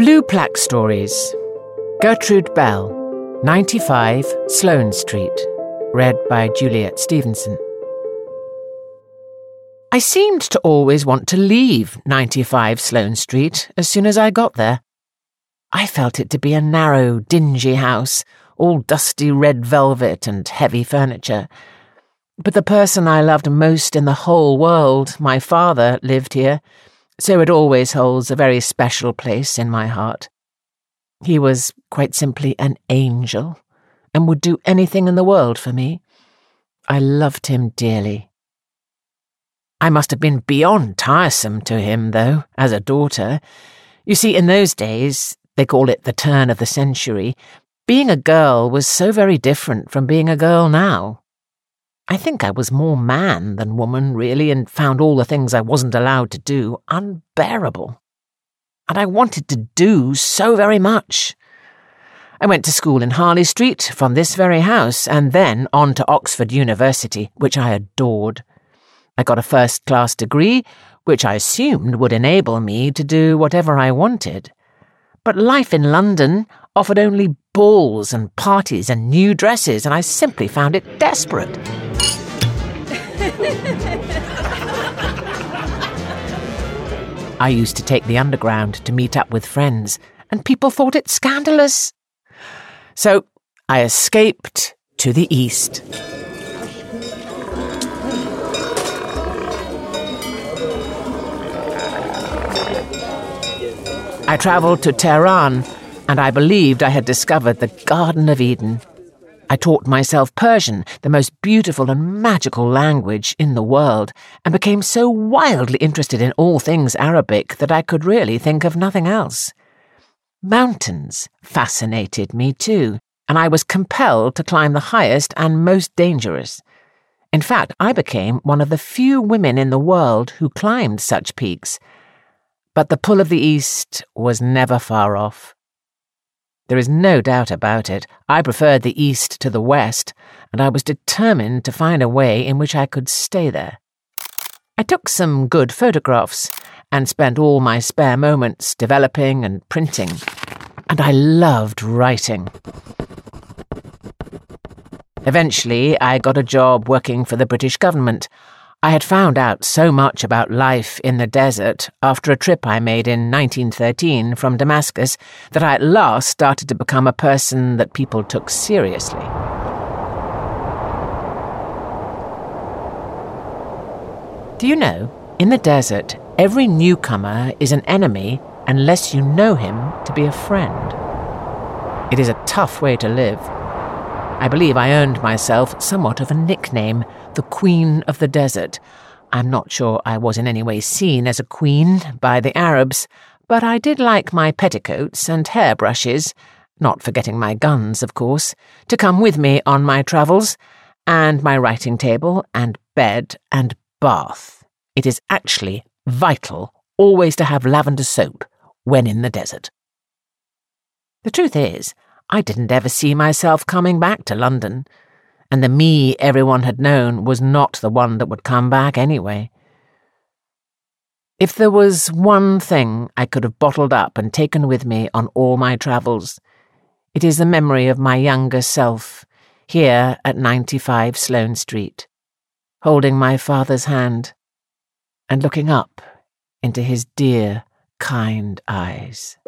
Blue Plaque Stories. Gertrude Bell, 95 Sloane Street. Read by Juliet Stevenson. I seemed to always want to leave 95 Sloane Street as soon as I got there. I felt it to be a narrow, dingy house, all dusty red velvet and heavy furniture. But the person I loved most in the whole world, my father, lived here, so it always holds a very special place in my heart. He was quite simply an angel, and would do anything in the world for me. I loved him dearly. I must have been beyond tiresome to him, though, as a daughter. You see, in those days, they call it the turn of the century, being a girl was so very different from being a girl now. I think I was more man than woman, really, and found all the things I wasn't allowed to do unbearable. And I wanted to do so very much. I went to school in Harley Street from this very house, and then on to Oxford University, which I adored. I got a first class degree, which I assumed would enable me to do whatever I wanted. But life in London offered only balls and parties and new dresses, and I simply found it desperate. I used to take the underground to meet up with friends, and people thought it scandalous. So I escaped to the east. I travelled to Tehran, and I believed I had discovered the Garden of Eden. I taught myself Persian, the most beautiful and magical language in the world, and became so wildly interested in all things Arabic that I could really think of nothing else. Mountains fascinated me too, and I was compelled to climb the highest and most dangerous. In fact, I became one of the few women in the world who climbed such peaks. But the pull of the East was never far off. There is no doubt about it. I preferred the East to the West, and I was determined to find a way in which I could stay there. I took some good photographs and spent all my spare moments developing and printing, and I loved writing. Eventually, I got a job working for the British government. I had found out so much about life in the desert after a trip I made in 1913 from Damascus that I at last started to become a person that people took seriously. Do you know, in the desert, every newcomer is an enemy unless you know him to be a friend. It is a tough way to live. I believe I earned myself somewhat of a nickname the Queen of the Desert. I'm not sure I was in any way seen as a queen by the Arabs, but I did like my petticoats and hairbrushes, not forgetting my guns, of course, to come with me on my travels, and my writing table and bed and bath. It is actually vital always to have lavender soap when in the desert. The truth is, I didn't ever see myself coming back to London and the me everyone had known was not the one that would come back anyway. If there was one thing I could have bottled up and taken with me on all my travels, it is the memory of my younger self, here at 95 Sloane Street, holding my father's hand and looking up into his dear, kind eyes.